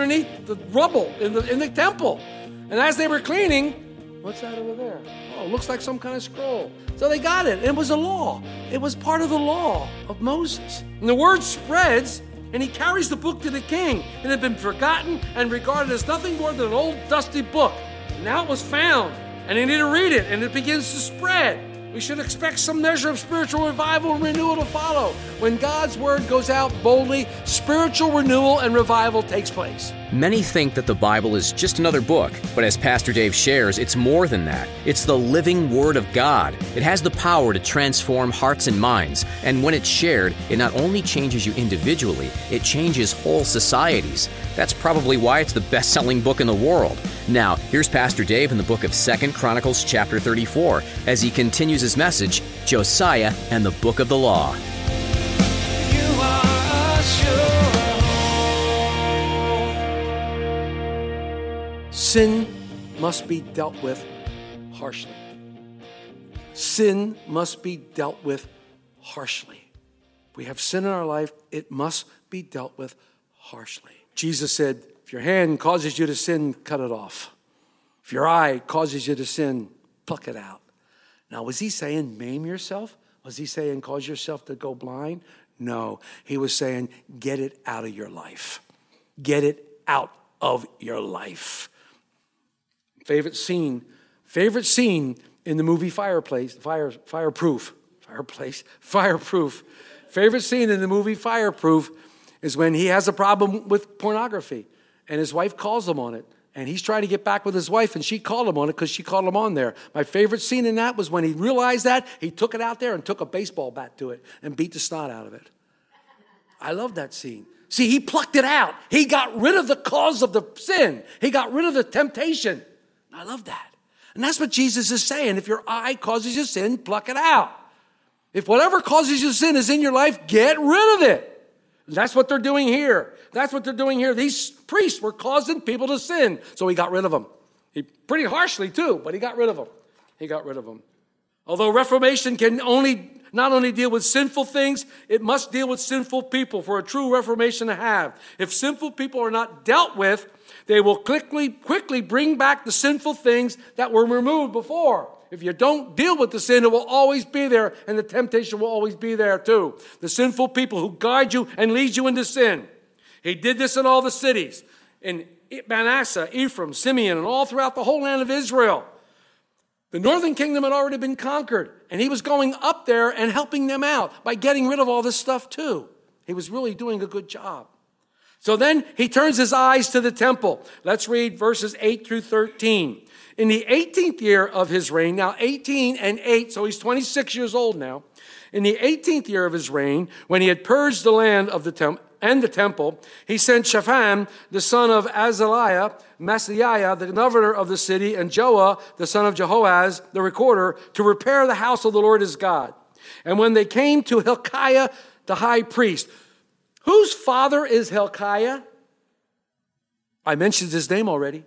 Underneath the rubble in the, in the temple. And as they were cleaning, what's that over there? Oh, looks like some kind of scroll. So they got it. It was a law, it was part of the law of Moses. And the word spreads, and he carries the book to the king. It had been forgotten and regarded as nothing more than an old dusty book. Now it was found, and they needed to read it, and it begins to spread. We should expect some measure of spiritual revival and renewal to follow. When God's word goes out boldly, spiritual renewal and revival takes place. Many think that the Bible is just another book, but as Pastor Dave shares, it's more than that. It's the living Word of God. It has the power to transform hearts and minds, and when it's shared, it not only changes you individually, it changes whole societies. That's probably why it's the best selling book in the world. Now, here's Pastor Dave in the book of 2nd Chronicles, chapter 34, as he continues his message Josiah and the Book of the Law. Sin must be dealt with harshly. Sin must be dealt with harshly. We have sin in our life, it must be dealt with harshly. Jesus said, if your hand causes you to sin, cut it off. If your eye causes you to sin, pluck it out. Now, was he saying maim yourself? Was he saying cause yourself to go blind? No. He was saying get it out of your life. Get it out of your life. Favorite scene, favorite scene in the movie Fireplace, Fire, Fireproof, Fireplace, Fireproof. Favorite scene in the movie Fireproof is when he has a problem with pornography and his wife calls him on it. And he's trying to get back with his wife, and she called him on it because she called him on there. My favorite scene in that was when he realized that, he took it out there and took a baseball bat to it and beat the snot out of it. I love that scene. See, he plucked it out. He got rid of the cause of the sin, he got rid of the temptation. I love that. And that's what Jesus is saying. If your eye causes you sin, pluck it out. If whatever causes you sin is in your life, get rid of it. That's what they're doing here. That's what they're doing here. These priests were causing people to sin, so he got rid of them. He pretty harshly too, but he got rid of them. He got rid of them. Although reformation can only not only deal with sinful things, it must deal with sinful people for a true reformation to have. If sinful people are not dealt with, they will quickly quickly bring back the sinful things that were removed before. If you don't deal with the sin, it will always be there, and the temptation will always be there too. The sinful people who guide you and lead you into sin. He did this in all the cities, in Manasseh, Ephraim, Simeon, and all throughout the whole land of Israel. The northern kingdom had already been conquered, and he was going up there and helping them out by getting rid of all this stuff too. He was really doing a good job. So then he turns his eyes to the temple. Let's read verses 8 through 13. In the 18th year of his reign, now 18 and 8, so he's 26 years old now. In the 18th year of his reign, when he had purged the land of the temple, and the temple, he sent Shaphan, the son of Azaliah, Maaseiah, the governor of the city, and Joah, the son of Jehoaz, the recorder, to repair the house of the Lord his God. And when they came to Hilkiah, the high priest, whose father is Hilkiah? I mentioned his name already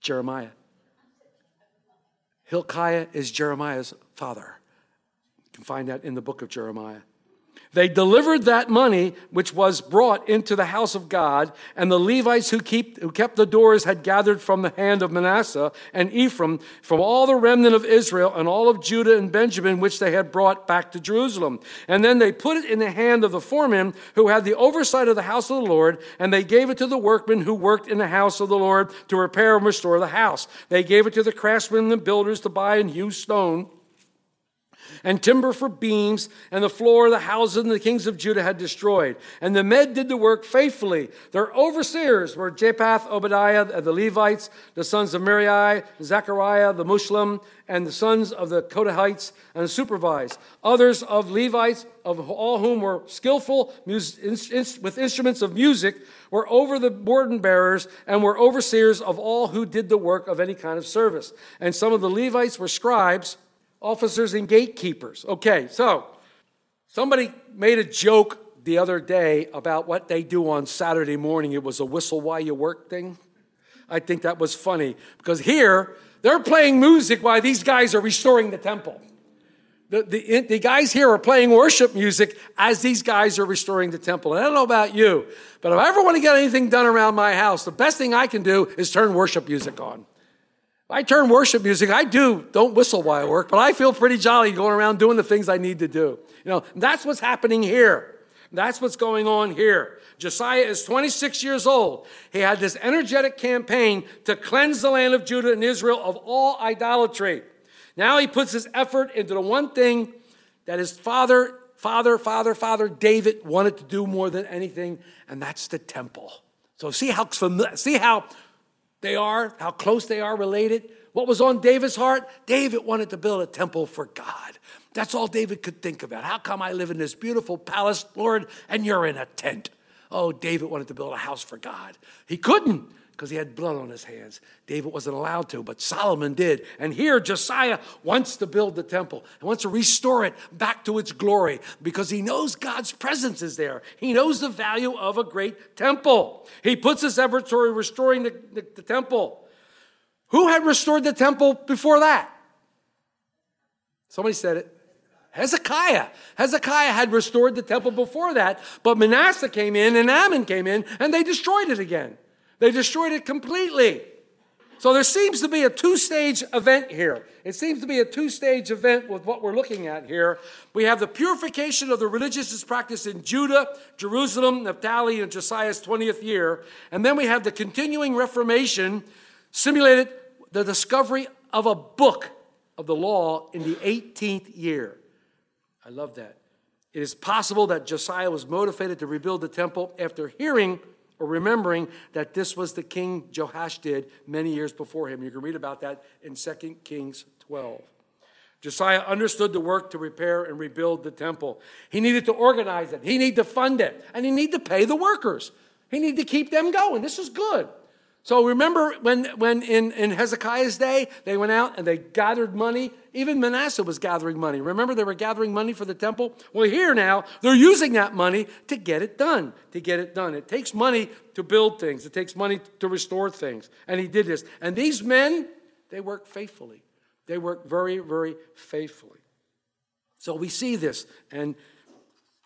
Jeremiah. Hilkiah is Jeremiah's father. You can find that in the book of Jeremiah. They delivered that money which was brought into the house of God, and the Levites who, keep, who kept the doors had gathered from the hand of Manasseh and Ephraim, from all the remnant of Israel and all of Judah and Benjamin, which they had brought back to Jerusalem. And then they put it in the hand of the foreman who had the oversight of the house of the Lord, and they gave it to the workmen who worked in the house of the Lord to repair and restore the house. They gave it to the craftsmen and the builders to buy and hew stone and timber for beams, and the floor of the houses the kings of Judah had destroyed. And the men did the work faithfully. Their overseers were Japheth, Obadiah, the Levites, the sons of Merari, Zechariah, the Meshullam, and the sons of the Kohathites, and supervised. Others of Levites, of all whom were skillful with instruments of music, were over the burden bearers and were overseers of all who did the work of any kind of service. And some of the Levites were scribes officers and gatekeepers. Okay, so somebody made a joke the other day about what they do on Saturday morning. It was a whistle while you work thing. I think that was funny because here they're playing music while these guys are restoring the temple. The, the, the guys here are playing worship music as these guys are restoring the temple. And I don't know about you, but if I ever want to get anything done around my house, the best thing I can do is turn worship music on. I turn worship music. I do, don't whistle while I work, but I feel pretty jolly going around doing the things I need to do. You know, that's what's happening here. That's what's going on here. Josiah is 26 years old. He had this energetic campaign to cleanse the land of Judah and Israel of all idolatry. Now he puts his effort into the one thing that his father, father, father, father David wanted to do more than anything, and that's the temple. So see how see how they are, how close they are related. What was on David's heart? David wanted to build a temple for God. That's all David could think about. How come I live in this beautiful palace, Lord, and you're in a tent? Oh, David wanted to build a house for God. He couldn't because he had blood on his hands. David wasn't allowed to, but Solomon did. And here, Josiah wants to build the temple and wants to restore it back to its glory because he knows God's presence is there. He knows the value of a great temple. He puts his effort toward restoring the, the, the temple. Who had restored the temple before that? Somebody said it. Hezekiah. Hezekiah had restored the temple before that, but Manasseh came in and Ammon came in and they destroyed it again. They destroyed it completely. So there seems to be a two stage event here. It seems to be a two stage event with what we're looking at here. We have the purification of the religious practice in Judah, Jerusalem, Naphtali, and Josiah's 20th year. And then we have the continuing Reformation, simulated the discovery of a book of the law in the 18th year. I love that. It is possible that Josiah was motivated to rebuild the temple after hearing or remembering that this was the king Joash did many years before him. You can read about that in 2 Kings 12. Josiah understood the work to repair and rebuild the temple. He needed to organize it, he needed to fund it, and he needed to pay the workers. He needed to keep them going. This is good. So remember when, when in, in Hezekiah's day, they went out and they gathered money. Even Manasseh was gathering money. Remember they were gathering money for the temple? Well, here now, they're using that money to get it done, to get it done. It takes money to build things. It takes money to restore things. And he did this. And these men, they work faithfully. They work very, very faithfully. So we see this. And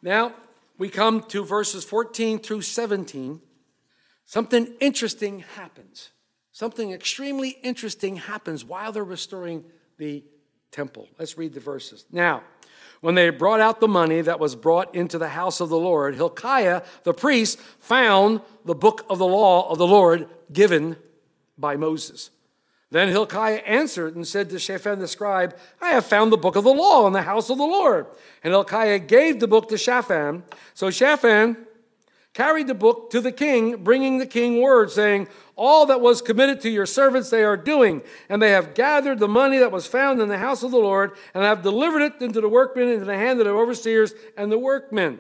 now we come to verses 14 through 17 something interesting happens. Something extremely interesting happens while they're restoring the temple. Let's read the verses. Now, when they brought out the money that was brought into the house of the Lord, Hilkiah the priest found the book of the law of the Lord given by Moses. Then Hilkiah answered and said to Shaphan the scribe, I have found the book of the law in the house of the Lord. And Hilkiah gave the book to Shaphan. So Shaphan carried the book to the king, bringing the king word, saying, All that was committed to your servants they are doing, and they have gathered the money that was found in the house of the Lord, and have delivered it into the workmen, into the hand of the overseers and the workmen.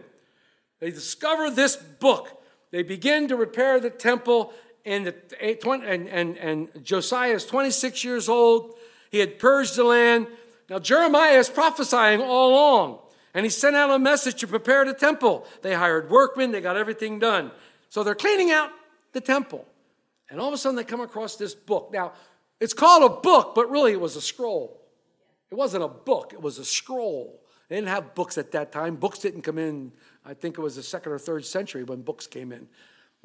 They discover this book. They begin to repair the temple, and, the, eh, and, and, and Josiah is 26 years old. He had purged the land. Now, Jeremiah is prophesying all along. And he sent out a message to prepare the temple. They hired workmen, they got everything done. So they're cleaning out the temple. And all of a sudden they come across this book. Now, it's called a book, but really it was a scroll. It wasn't a book, it was a scroll. They didn't have books at that time. Books didn't come in, I think it was the second or third century when books came in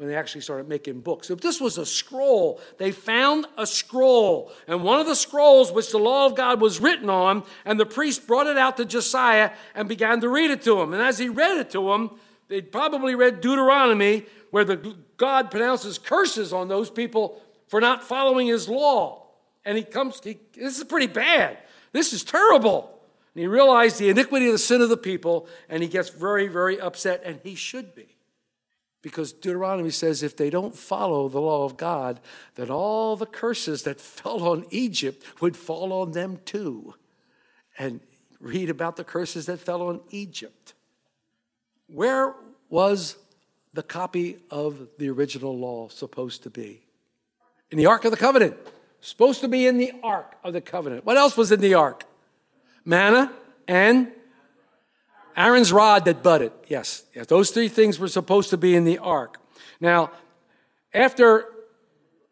when they actually started making books. If this was a scroll, they found a scroll. And one of the scrolls, which the law of God was written on, and the priest brought it out to Josiah and began to read it to him. And as he read it to him, they probably read Deuteronomy, where the God pronounces curses on those people for not following his law. And he comes, he, this is pretty bad. This is terrible. And he realized the iniquity of the sin of the people, and he gets very, very upset, and he should be. Because Deuteronomy says if they don't follow the law of God, that all the curses that fell on Egypt would fall on them too. And read about the curses that fell on Egypt. Where was the copy of the original law supposed to be? In the Ark of the Covenant. Supposed to be in the Ark of the Covenant. What else was in the Ark? Manna and Aaron's rod that budded. Yes, yes, those three things were supposed to be in the ark. Now, after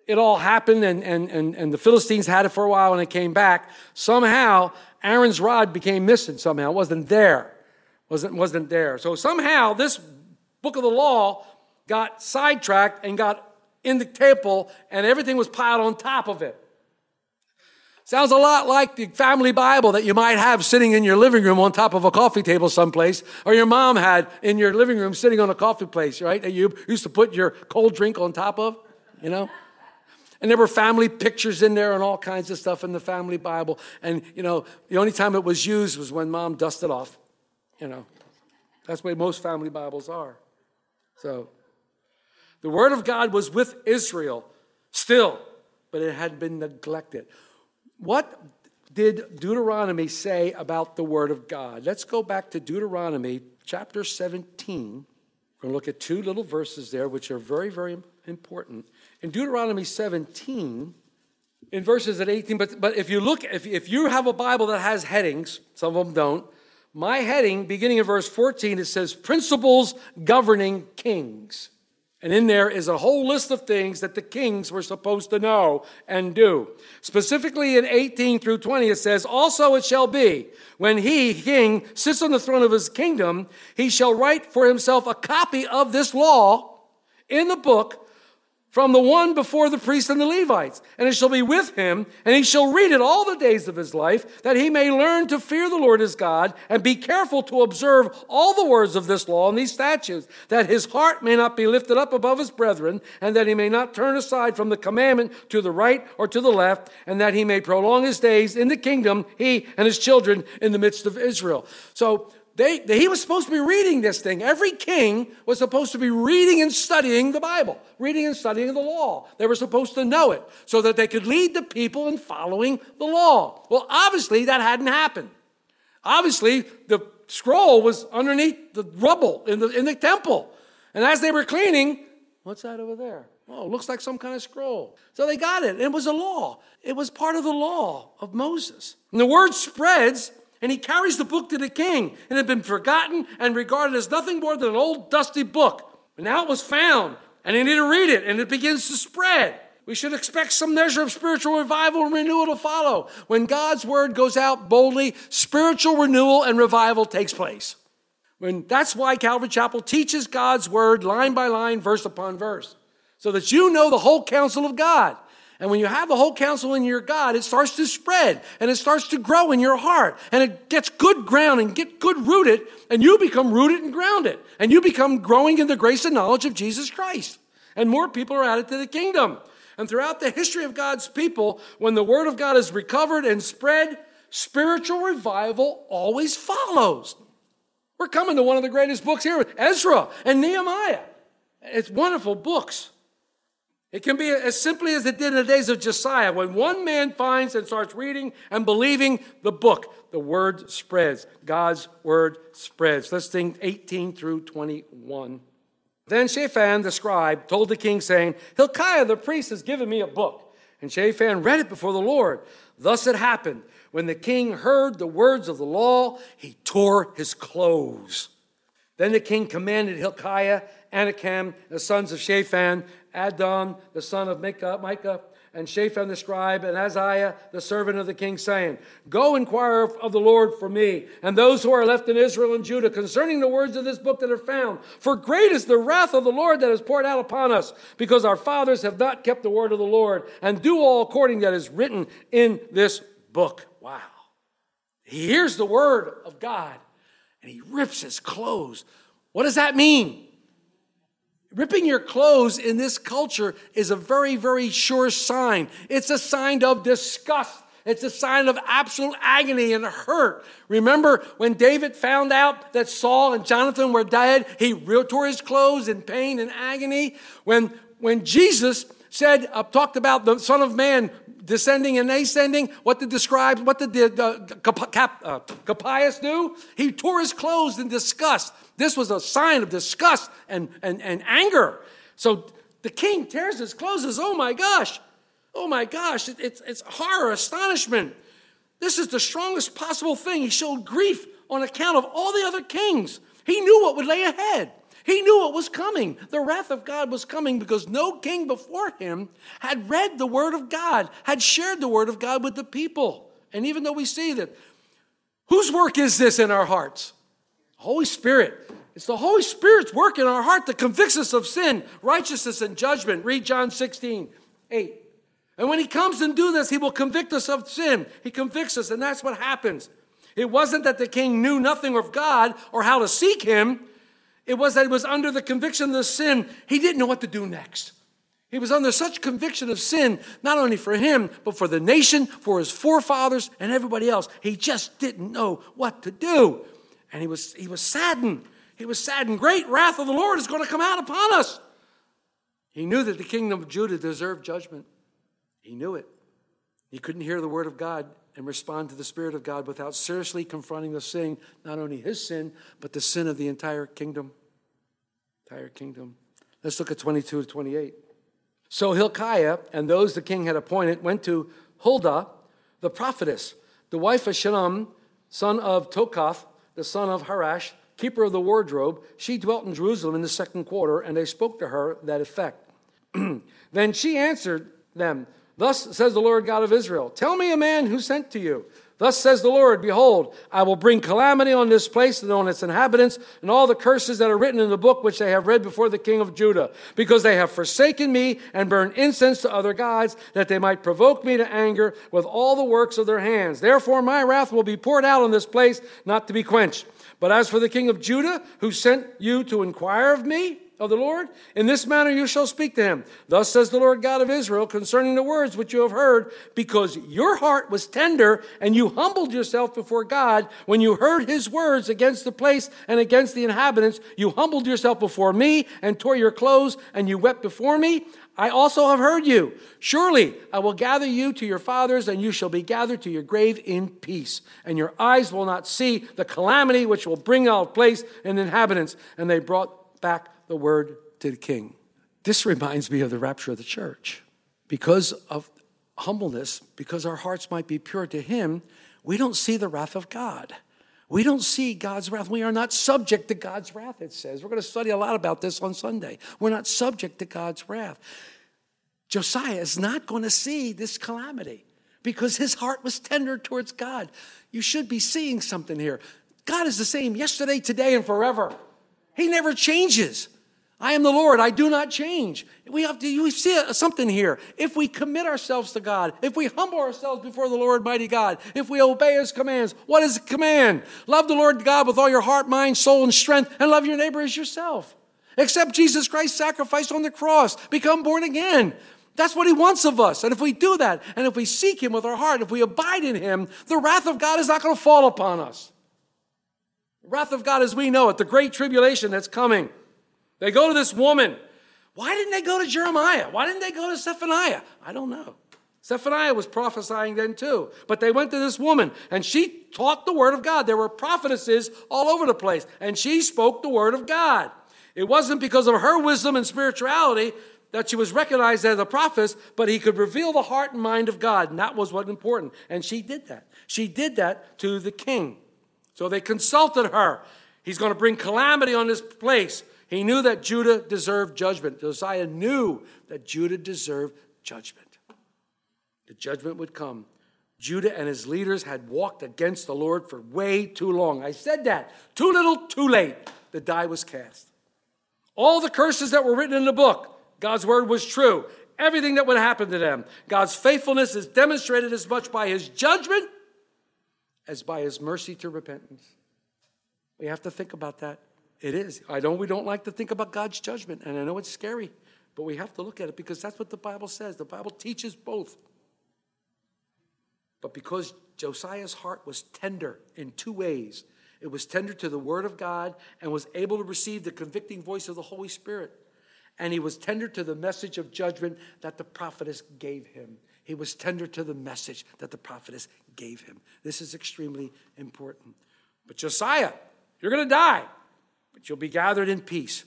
it all happened and, and, and, and the Philistines had it for a while and it came back, somehow Aaron's rod became missing somehow. It wasn't there. Wasn't, wasn't there. So somehow this book of the law got sidetracked and got in the temple and everything was piled on top of it. Sounds a lot like the family Bible that you might have sitting in your living room on top of a coffee table someplace, or your mom had in your living room sitting on a coffee place, right? That you used to put your cold drink on top of, you know? And there were family pictures in there and all kinds of stuff in the family Bible. And, you know, the only time it was used was when mom dusted off, you know. That's the way most family Bibles are. So, the Word of God was with Israel still, but it had been neglected. What did Deuteronomy say about the Word of God? Let's go back to Deuteronomy chapter 17. We're going to look at two little verses there, which are very, very important. In Deuteronomy 17, in verses at 18, but, but if you look, if, if you have a Bible that has headings, some of them don't, my heading, beginning in verse 14, it says Principles Governing Kings. And in there is a whole list of things that the kings were supposed to know and do. Specifically in 18 through 20, it says, Also it shall be, when he, king, sits on the throne of his kingdom, he shall write for himself a copy of this law in the book from the one before the priests and the Levites. And it shall be with him, and he shall read it all the days of his life, that he may learn to fear the Lord his God, and be careful to observe all the words of this law and these statutes, that his heart may not be lifted up above his brethren, and that he may not turn aside from the commandment to the right or to the left, and that he may prolong his days in the kingdom, he and his children in the midst of Israel. So, they, they, he was supposed to be reading this thing. Every king was supposed to be reading and studying the Bible, reading and studying the law. They were supposed to know it so that they could lead the people in following the law. Well, obviously, that hadn't happened. Obviously, the scroll was underneath the rubble in the, in the temple. And as they were cleaning, what's that over there? Oh, looks like some kind of scroll. So they got it. It was a law. It was part of the law of Moses. And the word spreads and he carries the book to the king. and It had been forgotten and regarded as nothing more than an old dusty book. But now it was found, and he need to read it, and it begins to spread. We should expect some measure of spiritual revival and renewal to follow. When God's word goes out boldly, spiritual renewal and revival takes place. When, that's why Calvary Chapel teaches God's word line by line, verse upon verse, so that you know the whole counsel of God. And when you have the whole counsel in your God, it starts to spread and it starts to grow in your heart and it gets good ground and get good rooted and you become rooted and grounded and you become growing in the grace and knowledge of Jesus Christ. And more people are added to the kingdom. And throughout the history of God's people, when the word of God is recovered and spread, spiritual revival always follows. We're coming to one of the greatest books here, Ezra and Nehemiah. It's wonderful books. It can be as simply as it did in the days of Josiah. When one man finds and starts reading and believing the book, the word spreads. God's word spreads. Let's think 18 through 21. Then Shaphan the scribe told the king, saying, Hilkiah the priest has given me a book. And Shaphan read it before the Lord. Thus it happened. When the king heard the words of the law, he tore his clothes. Then the king commanded Hilkiah, Ahikam, the sons of Shaphan, Abdon, the son of Micah, Micah and Shaphan the scribe, and Azariah, the servant of the king, saying, Go inquire of the Lord for me, and those who are left in Israel and Judah, concerning the words of this book that are found. For great is the wrath of the Lord that is poured out upon us, because our fathers have not kept the word of the Lord, and do all according that is written in this book. Wow. He hears the word of God, and he rips his clothes. What does that mean? Ripping your clothes in this culture is a very, very sure sign. It's a sign of disgust. It's a sign of absolute agony and hurt. Remember when David found out that Saul and Jonathan were dead, he re- tore his clothes in pain and agony. When, when Jesus said, uh, talked about the Son of Man descending and ascending, what did the scribes, what did the uh, Cap, Cap, uh, Capias do? He tore his clothes in disgust. This was a sign of disgust and, and, and anger. So the king tears his clothes Oh my gosh, oh my gosh, it, it's, it's horror, astonishment. This is the strongest possible thing. He showed grief on account of all the other kings. He knew what would lay ahead. He knew what was coming. The wrath of God was coming because no king before him had read the word of God, had shared the word of God with the people. And even though we see that, whose work is this in our hearts? Holy Spirit. It's the Holy Spirit's work in our heart that convicts us of sin, righteousness, and judgment. Read John 16, 8. And when he comes and do this, he will convict us of sin. He convicts us, and that's what happens. It wasn't that the king knew nothing of God or how to seek him. It was that he was under the conviction of the sin. He didn't know what to do next. He was under such conviction of sin, not only for him, but for the nation, for his forefathers, and everybody else. He just didn't know what to do. And he was, he was saddened. He was saddened. Great wrath of the Lord is going to come out upon us. He knew that the kingdom of Judah deserved judgment. He knew it. He couldn't hear the word of God and respond to the Spirit of God without seriously confronting the sin, not only his sin, but the sin of the entire kingdom. Entire kingdom. Let's look at 22 to 28. So Hilkiah and those the king had appointed went to Huldah, the prophetess, the wife of Shallum, son of Tokath, the son of Harash, keeper of the wardrobe. She dwelt in Jerusalem in the second quarter, and they spoke to her that effect. then she answered them, Thus says the Lord God of Israel Tell me a man who sent to you. Thus says the Lord, Behold, I will bring calamity on this place and on its inhabitants, and all the curses that are written in the book which they have read before the king of Judah, because they have forsaken me and burned incense to other gods, that they might provoke me to anger with all the works of their hands. Therefore, my wrath will be poured out on this place, not to be quenched. But as for the king of Judah, who sent you to inquire of me, of the Lord? In this manner you shall speak to him. Thus says the Lord God of Israel concerning the words which you have heard, because your heart was tender and you humbled yourself before God when you heard his words against the place and against the inhabitants. You humbled yourself before me and tore your clothes and you wept before me. I also have heard you. Surely I will gather you to your fathers, and you shall be gathered to your grave in peace. And your eyes will not see the calamity which will bring out place and inhabitants. And they brought back the word to the king. This reminds me of the rapture of the church. Because of humbleness, because our hearts might be pure to him, we don't see the wrath of God. We don't see God's wrath. We are not subject to God's wrath, it says. We're going to study a lot about this on Sunday. We're not subject to God's wrath. Josiah is not going to see this calamity because his heart was tender towards God. You should be seeing something here. God is the same yesterday, today, and forever. He never changes. I am the Lord, I do not change. We have to we see something here. If we commit ourselves to God, if we humble ourselves before the Lord mighty God, if we obey his commands, what is the command? Love the Lord God with all your heart, mind, soul, and strength, and love your neighbor as yourself. Accept Jesus Christ's sacrifice on the cross. Become born again. That's what he wants of us. And if we do that, and if we seek him with our heart, if we abide in him, the wrath of God is not going to fall upon us. The wrath of God as we know it, the great tribulation that's coming. They go to this woman. Why didn't they go to Jeremiah? Why didn't they go to Zephaniah? I don't know. Zephaniah was prophesying then too. But they went to this woman and she taught the word of God. There were prophetesses all over the place and she spoke the word of God. It wasn't because of her wisdom and spirituality that she was recognized as a prophet, but he could reveal the heart and mind of God. And that was what important. And she did that. She did that to the king. So they consulted her. He's going to bring calamity on this place. He knew that Judah deserved judgment. Josiah knew that Judah deserved judgment. The judgment would come. Judah and his leaders had walked against the Lord for way too long. I said that. Too little, too late. The die was cast. All the curses that were written in the book, God's word was true. Everything that would happen to them. God's faithfulness is demonstrated as much by his judgment as by his mercy to repentance. We have to think about that. It is. I know we don't like to think about God's judgment, and I know it's scary, but we have to look at it because that's what the Bible says. The Bible teaches both. But because Josiah's heart was tender in two ways, it was tender to the word of God and was able to receive the convicting voice of the Holy Spirit. And he was tender to the message of judgment that the prophetess gave him. He was tender to the message that the prophetess gave him. This is extremely important. But Josiah, you're going to die, but you'll be gathered in peace.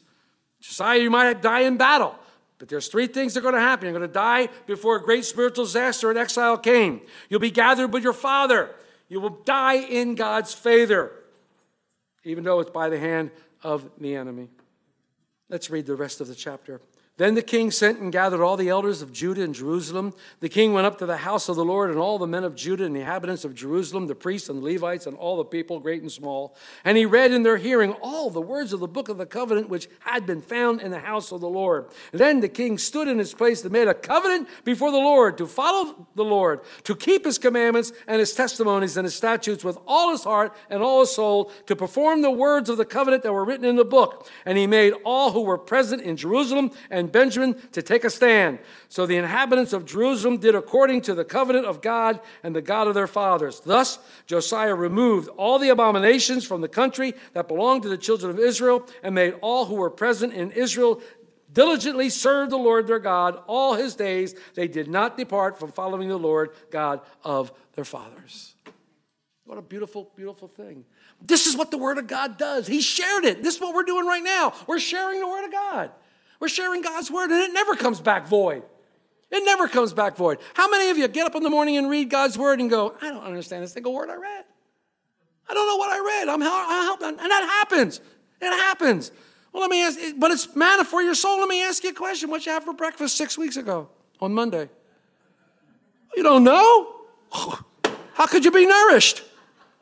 Josiah, you might die in battle, but there's three things that are going to happen. You're going to die before a great spiritual disaster and exile came. You'll be gathered with your father. You will die in God's favor, even though it's by the hand of the enemy. Let's read the rest of the chapter. Then the king sent and gathered all the elders of Judah and Jerusalem. The king went up to the house of the Lord, and all the men of Judah and the inhabitants of Jerusalem, the priests and Levites, and all the people, great and small. And he read in their hearing all the words of the book of the covenant which had been found in the house of the Lord. then the king stood in his place and made a covenant before the Lord to follow the Lord, to keep his commandments and his testimonies and his statutes with all his heart and all his soul, to perform the words of the covenant that were written in the book. And he made all who were present in Jerusalem and Benjamin to take a stand. So the inhabitants of Jerusalem did according to the covenant of God and the God of their fathers. Thus, Josiah removed all the abominations from the country that belonged to the children of Israel and made all who were present in Israel diligently serve the Lord their God all his days. They did not depart from following the Lord God of their fathers. What a beautiful, beautiful thing. This is what the Word of God does. He shared it. This is what we're doing right now. We're sharing the Word of God. We're sharing God's Word, and it never comes back void. It never comes back void. How many of you get up in the morning and read God's Word and go, I don't understand this single word I read? I don't know what I read. I'm helping. And that happens. It happens. Well, let me ask, but it's manna for your soul. Let me ask you a question. What you have for breakfast six weeks ago on Monday? You don't know? How could you be nourished?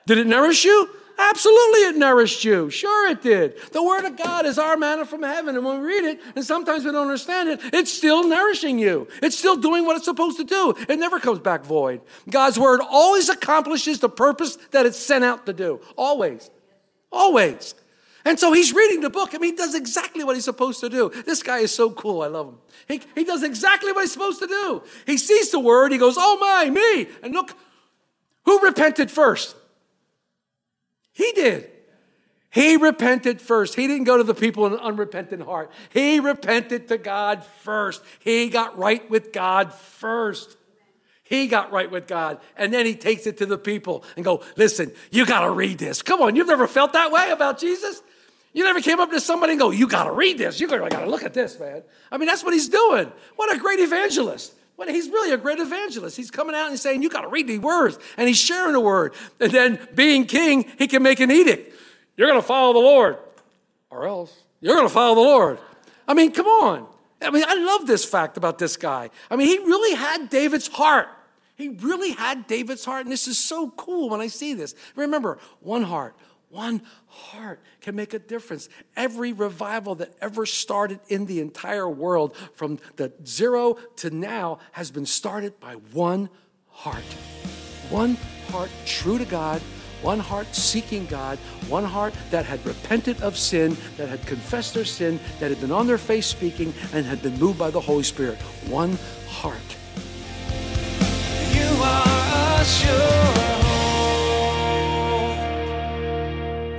Did it nourish you? Absolutely, it nourished you. Sure, it did. The Word of God is our manna from heaven. And when we read it, and sometimes we don't understand it, it's still nourishing you. It's still doing what it's supposed to do. It never comes back void. God's Word always accomplishes the purpose that it's sent out to do. Always. Always. And so he's reading the book. I mean, he does exactly what he's supposed to do. This guy is so cool. I love him. He, he does exactly what he's supposed to do. He sees the word. He goes, Oh my, me. And look, who repented first? He did. He repented first. He didn't go to the people in an unrepentant heart. He repented to God first. He got right with God first. He got right with God. And then he takes it to the people and go, listen, you got to read this. Come on, you've never felt that way about Jesus? You never came up to somebody and go, you got to read this. You got to look at this, man. I mean, that's what he's doing. What a great evangelist. Well, he's really a great evangelist. He's coming out and saying, You got to read these words. And he's sharing the word. And then, being king, he can make an edict. You're going to follow the Lord, or else you're going to follow the Lord. I mean, come on. I mean, I love this fact about this guy. I mean, he really had David's heart. He really had David's heart. And this is so cool when I see this. Remember, one heart, one heart can make a difference. Every revival that ever started in the entire world, from the zero to now, has been started by one heart. One heart true to God, one heart seeking God, one heart that had repented of sin, that had confessed their sin, that had been on their face speaking, and had been moved by the Holy Spirit. One heart. You are a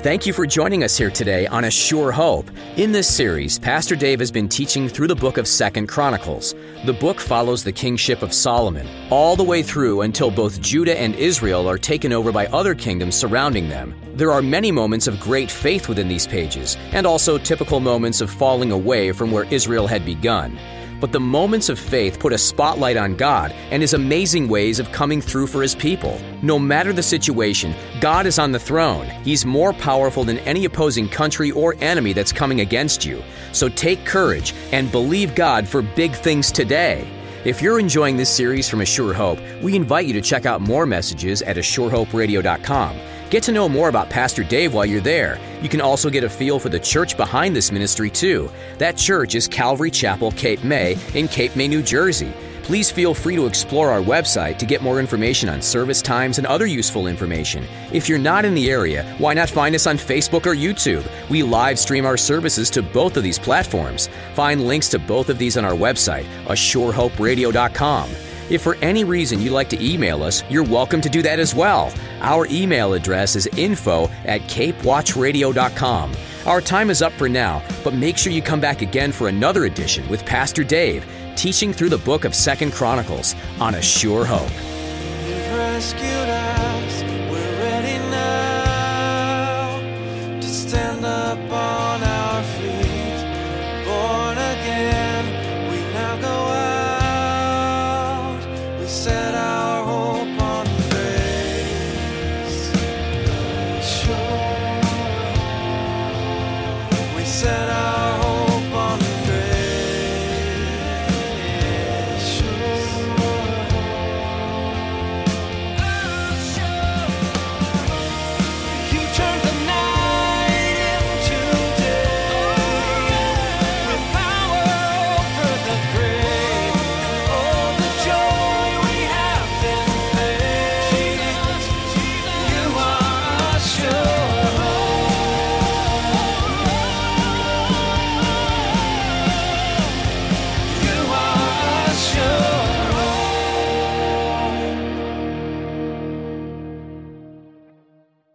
Thank you for joining us here today on A Sure Hope. In this series, Pastor Dave has been teaching through the book of Second Chronicles. The book follows the kingship of Solomon, all the way through until both Judah and Israel are taken over by other kingdoms surrounding them. There are many moments of great faith within these pages, and also typical moments of falling away from where Israel had begun. But the moments of faith put a spotlight on God and His amazing ways of coming through for His people. No matter the situation, God is on the throne. He's more powerful than any opposing country or enemy that's coming against you. So take courage and believe God for big things today. If you're enjoying this series from A Sure Hope, we invite you to check out more messages at ASureHopeRadio.com. Get to know more about Pastor Dave while you're there. You can also get a feel for the church behind this ministry, too. That church is Calvary Chapel, Cape May, in Cape May, New Jersey. Please feel free to explore our website to get more information on service times and other useful information. If you're not in the area, why not find us on Facebook or YouTube? We live stream our services to both of these platforms. Find links to both of these on our website, ASureHopeRadio.com. If for any reason you'd like to email us, you're welcome to do that as well. Our email address is info at capewatchradio.com. Our time is up for now, but make sure you come back again for another edition with Pastor Dave, teaching through the book of Second Chronicles on a sure hope.